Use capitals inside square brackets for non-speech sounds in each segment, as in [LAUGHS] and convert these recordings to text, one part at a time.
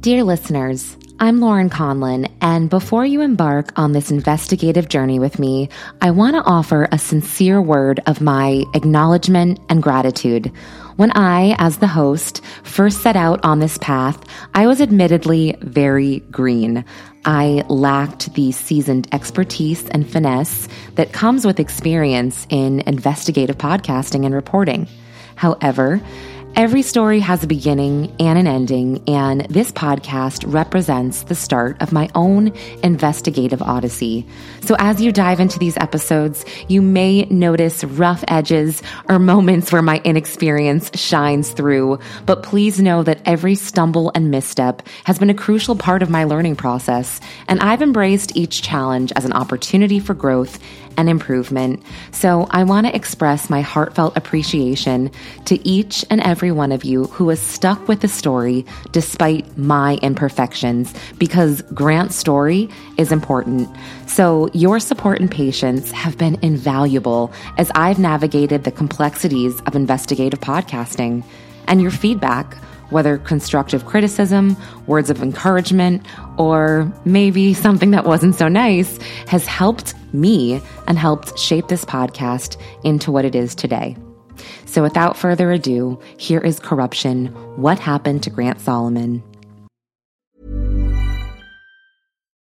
Dear listeners, I'm Lauren Conlin, and before you embark on this investigative journey with me, I want to offer a sincere word of my acknowledgement and gratitude. When I, as the host, first set out on this path, I was admittedly very green. I lacked the seasoned expertise and finesse that comes with experience in investigative podcasting and reporting. However, Every story has a beginning and an ending, and this podcast represents the start of my own investigative odyssey. So, as you dive into these episodes, you may notice rough edges or moments where my inexperience shines through, but please know that every stumble and misstep has been a crucial part of my learning process, and I've embraced each challenge as an opportunity for growth and improvement. So I want to express my heartfelt appreciation to each and every one of you who has stuck with the story despite my imperfections because Grant's story is important. So your support and patience have been invaluable as I've navigated the complexities of investigative podcasting and your feedback whether constructive criticism, words of encouragement, or maybe something that wasn't so nice, has helped me and helped shape this podcast into what it is today. So without further ado, here is Corruption What Happened to Grant Solomon.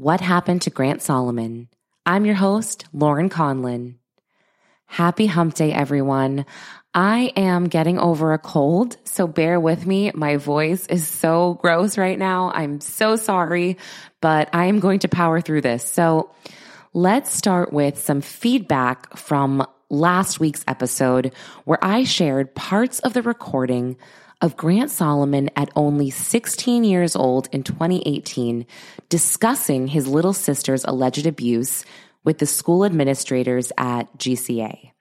What Happened to Grant Solomon? I'm your host, Lauren Conlin. Happy hump day, everyone. I am getting over a cold, so bear with me. My voice is so gross right now. I'm so sorry, but I am going to power through this. So let's start with some feedback from last week's episode where I shared parts of the recording of Grant Solomon at only 16 years old in 2018 discussing his little sister's alleged abuse with the school administrators at GCA.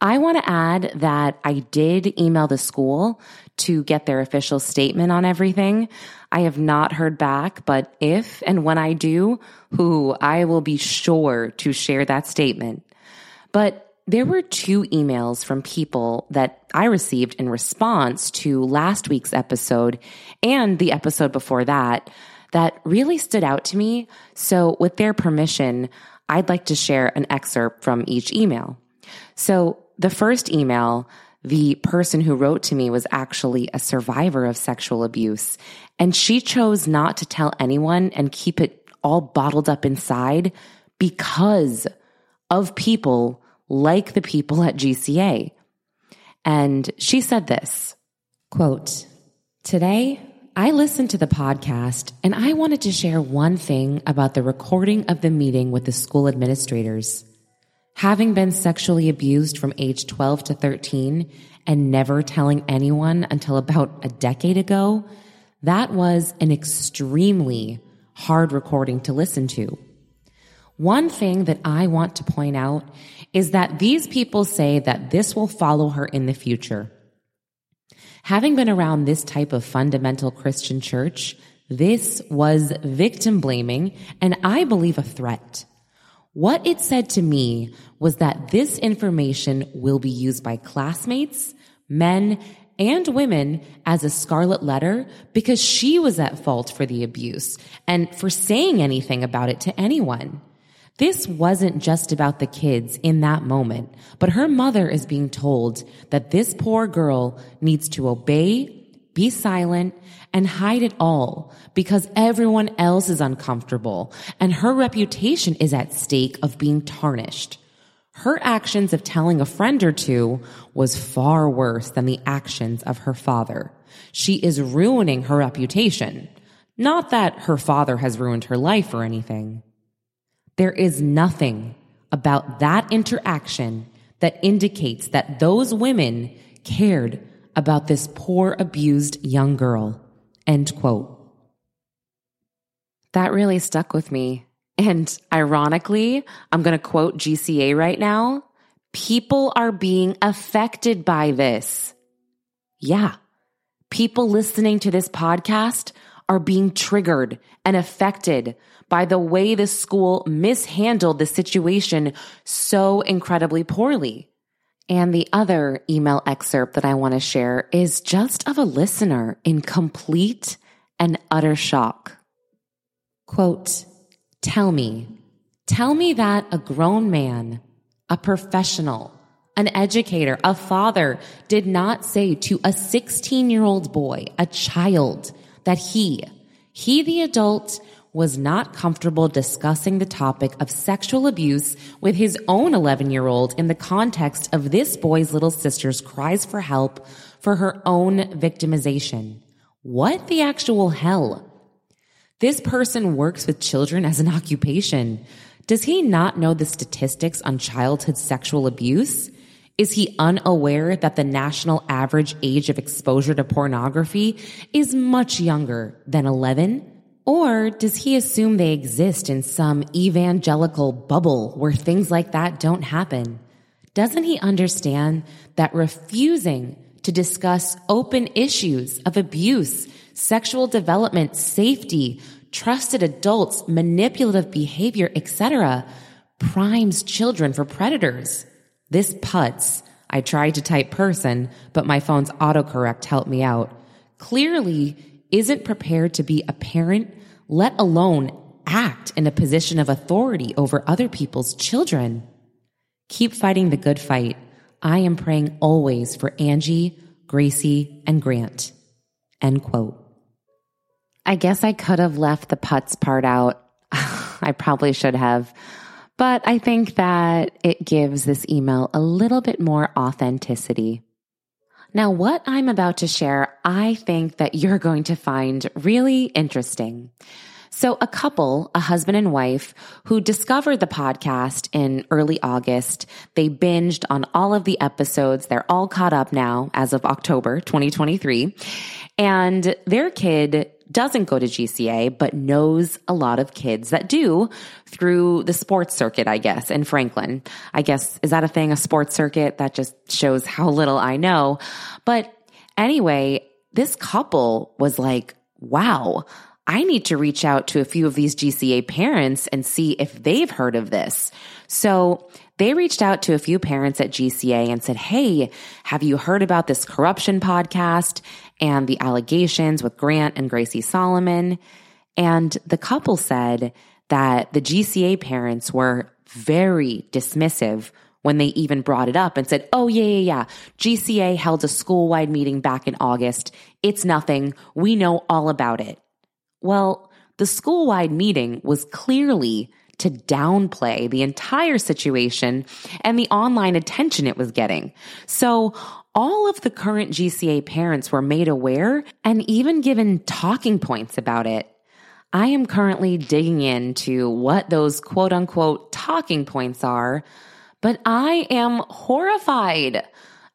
I want to add that I did email the school to get their official statement on everything. I have not heard back, but if and when I do, who I will be sure to share that statement. But there were two emails from people that I received in response to last week's episode and the episode before that that really stood out to me. So, with their permission, I'd like to share an excerpt from each email. So, the first email, the person who wrote to me was actually a survivor of sexual abuse, and she chose not to tell anyone and keep it all bottled up inside because of people like the people at GCA. And she said this quote, Today, I listened to the podcast and I wanted to share one thing about the recording of the meeting with the school administrators. Having been sexually abused from age 12 to 13 and never telling anyone until about a decade ago, that was an extremely hard recording to listen to. One thing that I want to point out is that these people say that this will follow her in the future. Having been around this type of fundamental Christian church, this was victim blaming and I believe a threat. What it said to me was that this information will be used by classmates, men, and women as a scarlet letter because she was at fault for the abuse and for saying anything about it to anyone. This wasn't just about the kids in that moment, but her mother is being told that this poor girl needs to obey, be silent, and hide it all because everyone else is uncomfortable and her reputation is at stake of being tarnished. Her actions of telling a friend or two was far worse than the actions of her father. She is ruining her reputation. Not that her father has ruined her life or anything. There is nothing about that interaction that indicates that those women cared about this poor abused young girl. End quote. That really stuck with me and ironically, I'm going to quote GCA right now. People are being affected by this. Yeah. People listening to this podcast are being triggered and affected by the way the school mishandled the situation so incredibly poorly. And the other email excerpt that I want to share is just of a listener in complete and utter shock. Quote, Tell me, tell me that a grown man, a professional, an educator, a father did not say to a 16 year old boy, a child, that he, he the adult, was not comfortable discussing the topic of sexual abuse with his own 11 year old in the context of this boy's little sister's cries for help for her own victimization. What the actual hell? This person works with children as an occupation. Does he not know the statistics on childhood sexual abuse? Is he unaware that the national average age of exposure to pornography is much younger than 11? Or does he assume they exist in some evangelical bubble where things like that don't happen? Doesn't he understand that refusing to discuss open issues of abuse sexual development, safety, trusted adults, manipulative behavior, etc., primes children for predators. This putz, I tried to type person, but my phone's autocorrect helped me out, clearly isn't prepared to be a parent, let alone act in a position of authority over other people's children. Keep fighting the good fight. I am praying always for Angie, Gracie, and Grant. End quote. I guess I could have left the putz part out. [LAUGHS] I probably should have. But I think that it gives this email a little bit more authenticity. Now, what I'm about to share, I think that you're going to find really interesting. So a couple, a husband and wife who discovered the podcast in early August, they binged on all of the episodes. They're all caught up now as of October 2023. And their kid doesn't go to GCA, but knows a lot of kids that do through the sports circuit, I guess, in Franklin. I guess, is that a thing, a sports circuit? That just shows how little I know. But anyway, this couple was like, wow, I need to reach out to a few of these GCA parents and see if they've heard of this. So they reached out to a few parents at GCA and said, Hey, have you heard about this corruption podcast and the allegations with Grant and Gracie Solomon? And the couple said that the GCA parents were very dismissive when they even brought it up and said, Oh, yeah, yeah, yeah. GCA held a school wide meeting back in August. It's nothing. We know all about it. Well, the school wide meeting was clearly to downplay the entire situation and the online attention it was getting. So all of the current GCA parents were made aware and even given talking points about it. I am currently digging into what those quote unquote talking points are, but I am horrified.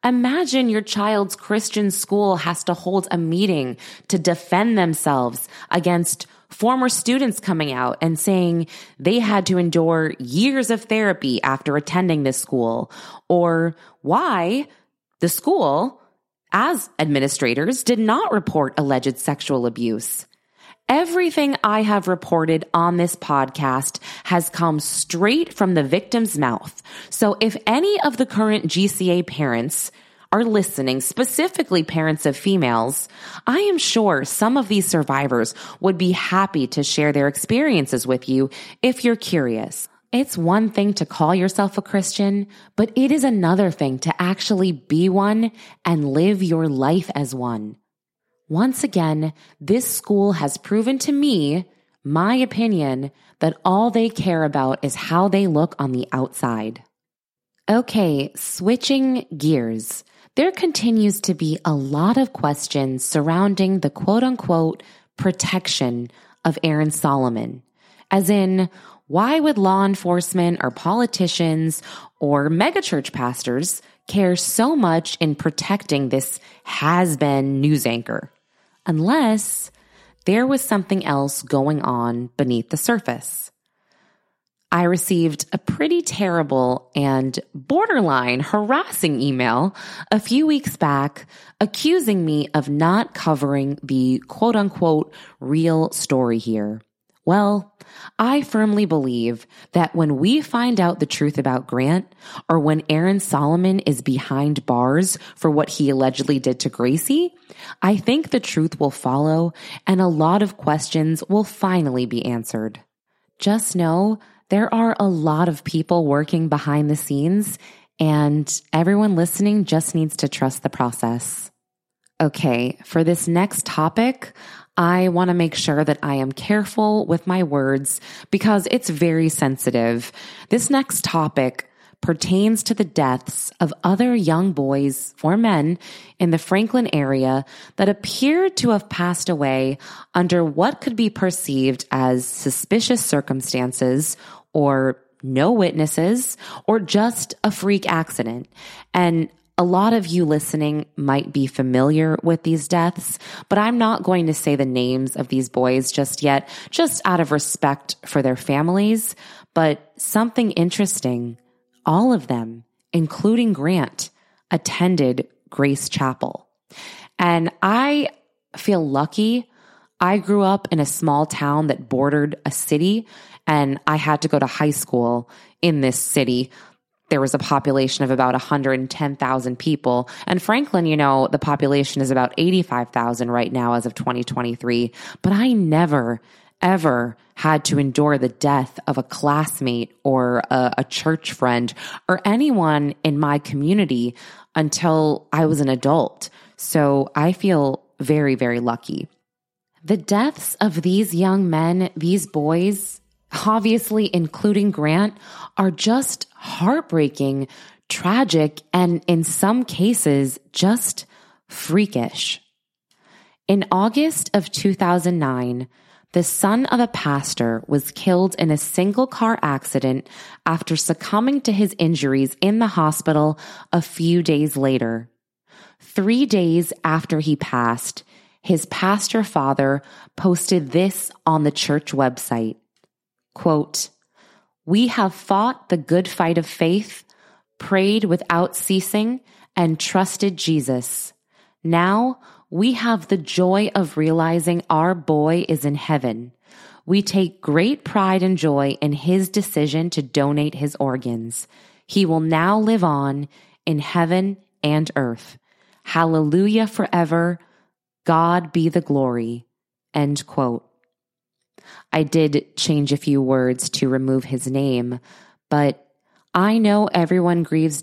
Imagine your child's Christian school has to hold a meeting to defend themselves against former students coming out and saying they had to endure years of therapy after attending this school, or why the school, as administrators, did not report alleged sexual abuse. Everything I have reported on this podcast has come straight from the victim's mouth. So if any of the current GCA parents are listening, specifically parents of females, I am sure some of these survivors would be happy to share their experiences with you if you're curious. It's one thing to call yourself a Christian, but it is another thing to actually be one and live your life as one. Once again, this school has proven to me, my opinion, that all they care about is how they look on the outside. Okay, switching gears there continues to be a lot of questions surrounding the quote unquote protection of Aaron Solomon. As in, why would law enforcement or politicians or megachurch pastors care so much in protecting this has been news anchor? Unless there was something else going on beneath the surface. I received a pretty terrible and borderline harassing email a few weeks back accusing me of not covering the quote unquote real story here. Well, I firmly believe that when we find out the truth about Grant, or when Aaron Solomon is behind bars for what he allegedly did to Gracie, I think the truth will follow and a lot of questions will finally be answered. Just know there are a lot of people working behind the scenes, and everyone listening just needs to trust the process. Okay, for this next topic, I want to make sure that I am careful with my words because it's very sensitive. This next topic pertains to the deaths of other young boys or men in the Franklin area that appeared to have passed away under what could be perceived as suspicious circumstances or no witnesses or just a freak accident. And a lot of you listening might be familiar with these deaths, but I'm not going to say the names of these boys just yet, just out of respect for their families. But something interesting all of them, including Grant, attended Grace Chapel. And I feel lucky. I grew up in a small town that bordered a city, and I had to go to high school in this city. There was a population of about 110,000 people. And Franklin, you know, the population is about 85,000 right now as of 2023. But I never, ever had to endure the death of a classmate or a, a, church friend or anyone in my community until I was an adult. So I feel very, very lucky. The deaths of these young men, these boys, obviously including Grant, are just heartbreaking, tragic, and in some cases, just freakish. In August of 2009, the son of a pastor was killed in a single car accident after succumbing to his injuries in the hospital a few days later. Three days after he passed, his pastor father posted this on the church website. Quote, we have fought the good fight of faith, prayed without ceasing, and trusted Jesus. Now we have the joy of realizing our boy is in heaven. We take great pride and joy in his decision to donate his organs. He will now live on in heaven and earth. Hallelujah forever. God be the glory. End quote. I did change a few words to remove his name, but I know everyone grieves.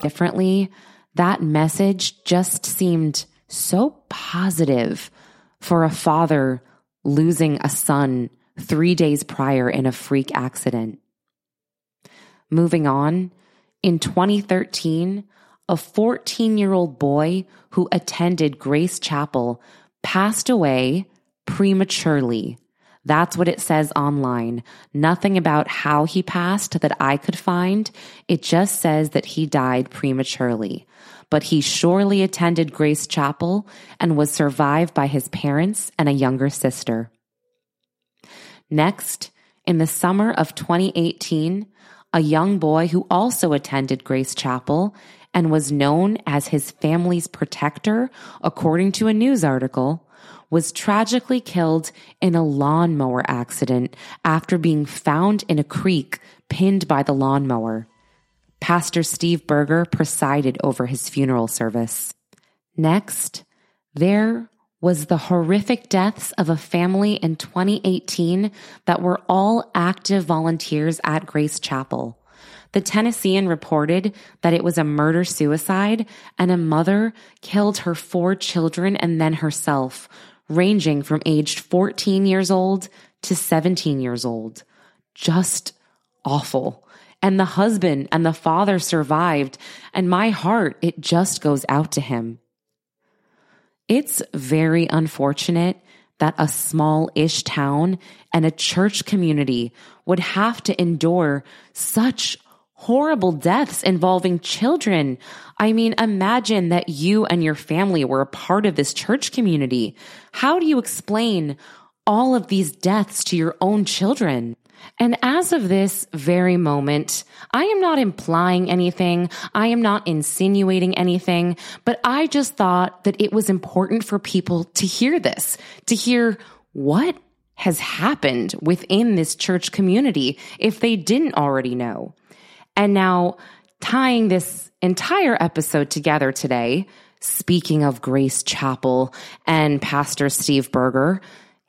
Differently, that message just seemed so positive for a father losing a son three days prior in a freak accident. Moving on, in 2013, a 14 year old boy who attended Grace Chapel passed away prematurely. That's what it says online. Nothing about how he passed that I could find. It just says that he died prematurely. But he surely attended Grace Chapel and was survived by his parents and a younger sister. Next, in the summer of 2018, a young boy who also attended Grace Chapel and was known as his family's protector, according to a news article, was tragically killed in a lawnmower accident after being found in a creek pinned by the lawnmower. Pastor Steve Berger presided over his funeral service. Next, there was the horrific deaths of a family in 2018 that were all active volunteers at Grace Chapel. The Tennessean reported that it was a murder suicide and a mother killed her four children and then herself, ranging from aged 14 years old to 17 years old. Just awful. And the husband and the father survived, and my heart, it just goes out to him. It's very unfortunate that a small ish town and a church community would have to endure such horrible deaths involving children. I mean, imagine that you and your family were a part of this church community. How do you explain all of these deaths to your own children? And as of this very moment, I am not implying anything. I am not insinuating anything, but I just thought that it was important for people to hear this, to hear what has happened within this church community if they didn't already know. And now, tying this entire episode together today, speaking of Grace Chapel and Pastor Steve Berger,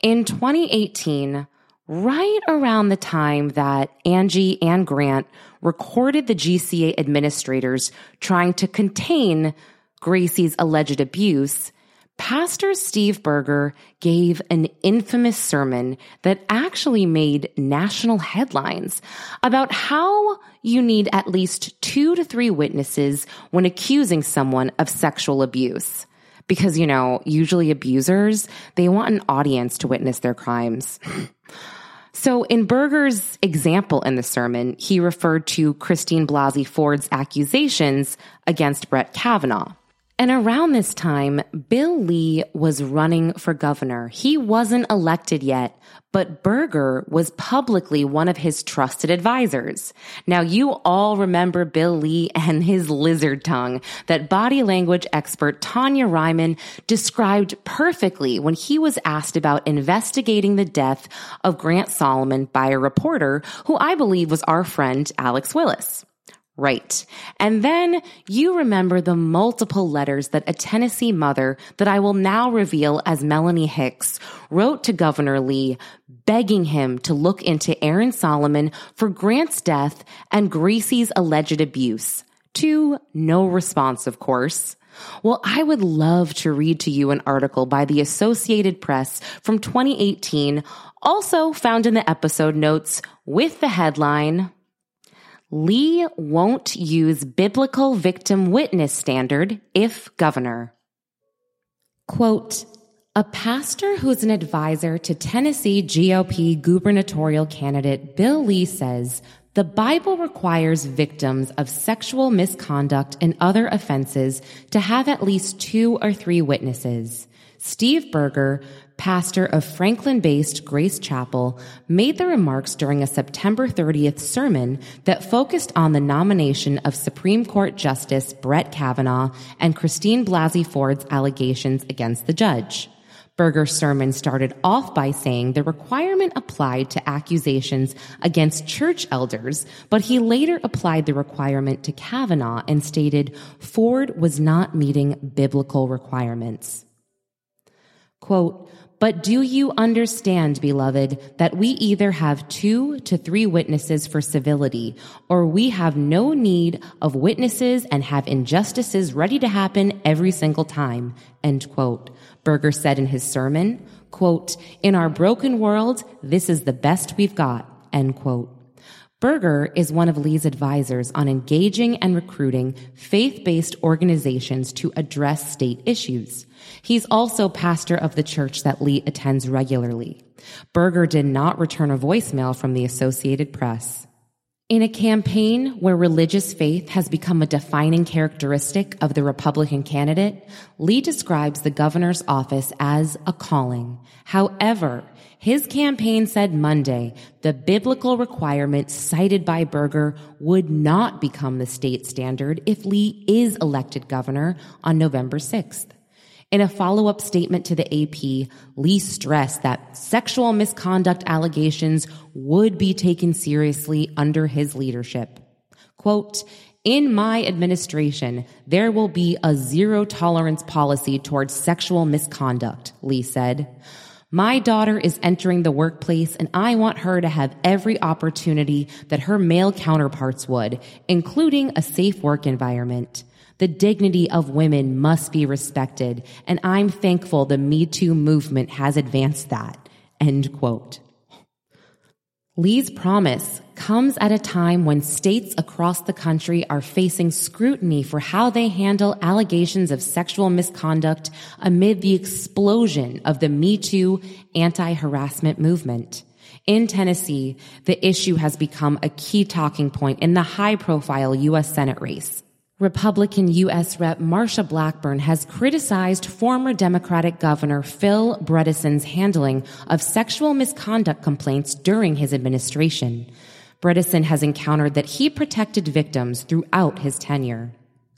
in 2018, right around the time that Angie and Grant recorded the GCA administrators trying to contain Gracie's alleged abuse, Pastor Steve Berger gave an infamous sermon that actually made national headlines about how you need at least two to three witnesses when accusing someone of sexual abuse. Because, you know, usually abusers, they want an audience to witness their crimes. [CLEARS THROAT] So, in Berger's example in the sermon, he referred to Christine Blasey Ford's accusations against Brett Kavanaugh. And around this time, Bill Lee was running for governor. He wasn't elected yet, but Berger was publicly one of his trusted advisors. Now, you all remember Bill Lee [LAUGHS] and his lizard tongue that body language expert Tonya Reiman described perfectly when he was asked about investigating the death of Grant Solomon by a reporter who I believe was our friend Alex Willis. Right. And then you remember the multiple letters that a Tennessee mother that I will now reveal as Melanie Hicks wrote to Governor Lee, begging him to look into Aaron Solomon for Grant's death and Gracie's alleged abuse. To no response, of course. Well, I would love to read to you an article by the Associated Press from 2018, also found in the episode notes with the headline, Lee won't use biblical victim witness standard if governor. Quote, a pastor who's an advisor to Tennessee GOP gubernatorial candidate Bill Lee says the Bible requires victims of sexual misconduct and other offenses to have at least two or three witnesses. Steve Berger, pastor of Franklin based Grace Chapel, made the remarks during a September 30th sermon that focused on the nomination of Supreme Court Justice Brett Kavanaugh and Christine Blasey Ford's allegations against the judge. Berger's sermon started off by saying the requirement applied to accusations against church elders, but he later applied the requirement to Kavanaugh and stated Ford was not meeting biblical requirements. Quote, but do you understand, beloved, that we either have two to three witnesses for civility, or we have no need of witnesses and have injustices ready to happen every single time? End quote. Berger said in his sermon, quote, in our broken world, this is the best we've got, end quote. Berger is one of Lee's advisors on engaging and recruiting faith-based organizations to address state issues. He's also pastor of the church that Lee attends regularly. Berger did not return a voicemail from the Associated Press. In a campaign where religious faith has become a defining characteristic of the Republican candidate, Lee describes the governor's office as a calling. However, his campaign said Monday the biblical requirement cited by Berger would not become the state standard if Lee is elected governor on November 6th. In a follow up statement to the AP, Lee stressed that sexual misconduct allegations would be taken seriously under his leadership. Quote, in my administration, there will be a zero tolerance policy towards sexual misconduct, Lee said. My daughter is entering the workplace and I want her to have every opportunity that her male counterparts would, including a safe work environment. The dignity of women must be respected, and I'm thankful the Me Too movement has advanced that. End quote. Lee's promise comes at a time when states across the country are facing scrutiny for how they handle allegations of sexual misconduct amid the explosion of the Me Too anti-harassment movement. In Tennessee, the issue has become a key talking point in the high profile U.S. Senate race. Republican U.S. Rep. Marsha Blackburn has criticized former Democratic Governor Phil Bredesen's handling of sexual misconduct complaints during his administration. Bredesen has encountered that he protected victims throughout his tenure.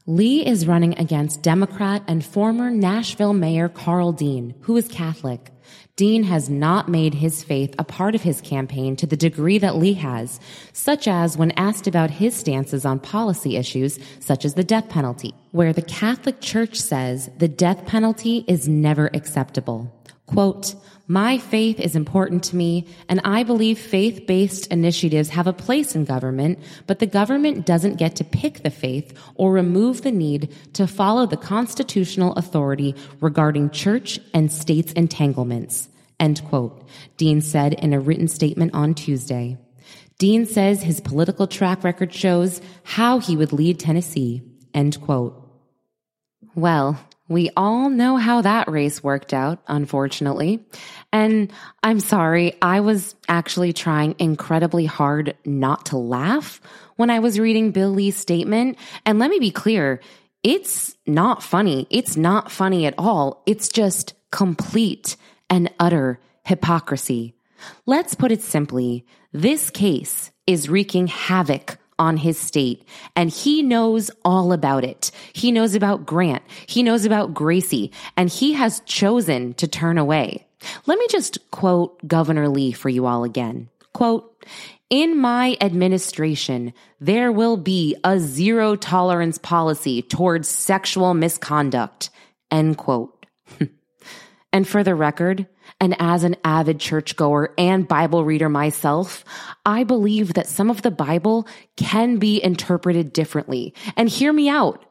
Lee is running against Democrat and former Nashville Mayor Karl Dean, who is Catholic. Dean has not made his faith a part of his campaign to the degree that Lee has, such as when asked about his stances on policy issues such as the death penalty, where the Catholic Church says the death penalty is never acceptable. Quote, my faith is important to me, and I believe faith based initiatives have a place in government, but the government doesn't get to pick the faith or remove the need to follow the constitutional authority regarding church and states' entanglements. End quote, Dean said in a written statement on Tuesday. Dean says his political track record shows how he would lead Tennessee. End quote. Well, we all know how that race worked out, unfortunately. And I'm sorry, I was actually trying incredibly hard not to laugh when I was reading Bill Lee's statement. And let me be clear, it's not funny. It's not funny at all. It's just complete and utter hypocrisy. Let's put it simply. This case is wreaking havoc on his state and he knows all about it. He knows about Grant. He knows about Gracie and he has chosen to turn away. Let me just quote Governor Lee for you all again. Quote, in my administration, there will be a zero tolerance policy towards sexual misconduct. End quote. [LAUGHS] and for the record, and as an avid churchgoer and Bible reader myself, I believe that some of the Bible can be interpreted differently. And hear me out.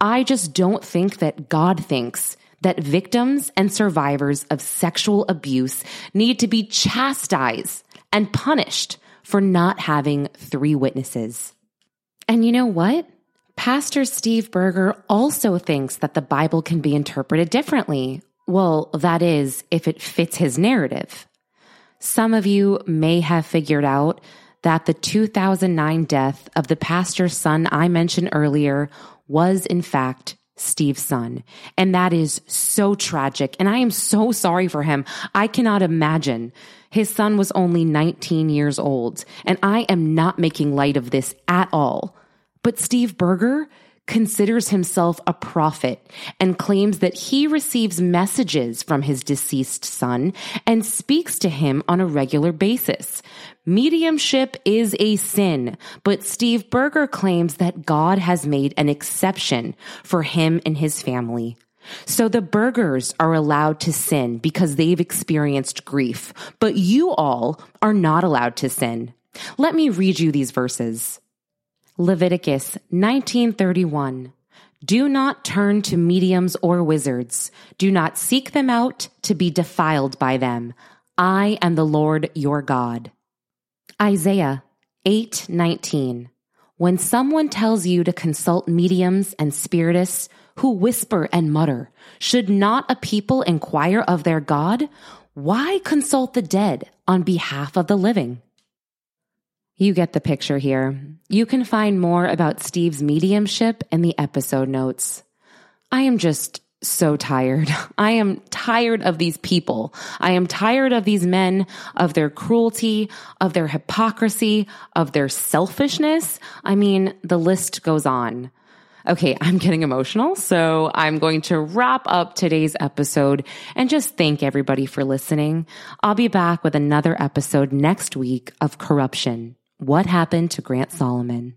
I just don't think that God thinks that victims and survivors of sexual abuse need to be chastised and punished for not having three witnesses. And you know what? Pastor Steve Berger also thinks that the Bible can be interpreted differently. Well, that is, if it fits his narrative. Some of you may have figured out that the 2009 death of the pastor's son I mentioned earlier was, in fact, Steve's son. And that is so tragic. And I am so sorry for him. I cannot imagine. His son was only 19 years old. And I am not making light of this at all. But Steve Berger considers himself a prophet and claims that he receives messages from his deceased son and speaks to him on a regular basis. Mediumship is a sin, but Steve Berger claims that God has made an exception for him and his family. So the Bergers are allowed to sin because they've experienced grief, but you all are not allowed to sin. Let me read you these verses. Leviticus 1931. Do not turn to mediums or wizards. Do not seek them out to be defiled by them. I am the Lord your God. Isaiah 8:19. When someone tells you to consult mediums and spiritists who whisper and mutter, should not a people inquire of their God? Why consult the dead on behalf of the living? You get the picture here. You can find more about Steve's mediumship in the episode notes. I am just so tired. [LAUGHS] I am tired of these people. I am tired of these men, of their cruelty, of their hypocrisy, of their selfishness. I mean, the list goes on. Okay, [LAUGHS] I'm getting emotional, so I'm going to wrap up today's episode and just thank everybody for listening. I'll be back with another episode next week of Corruption. What happened to Grant Solomon?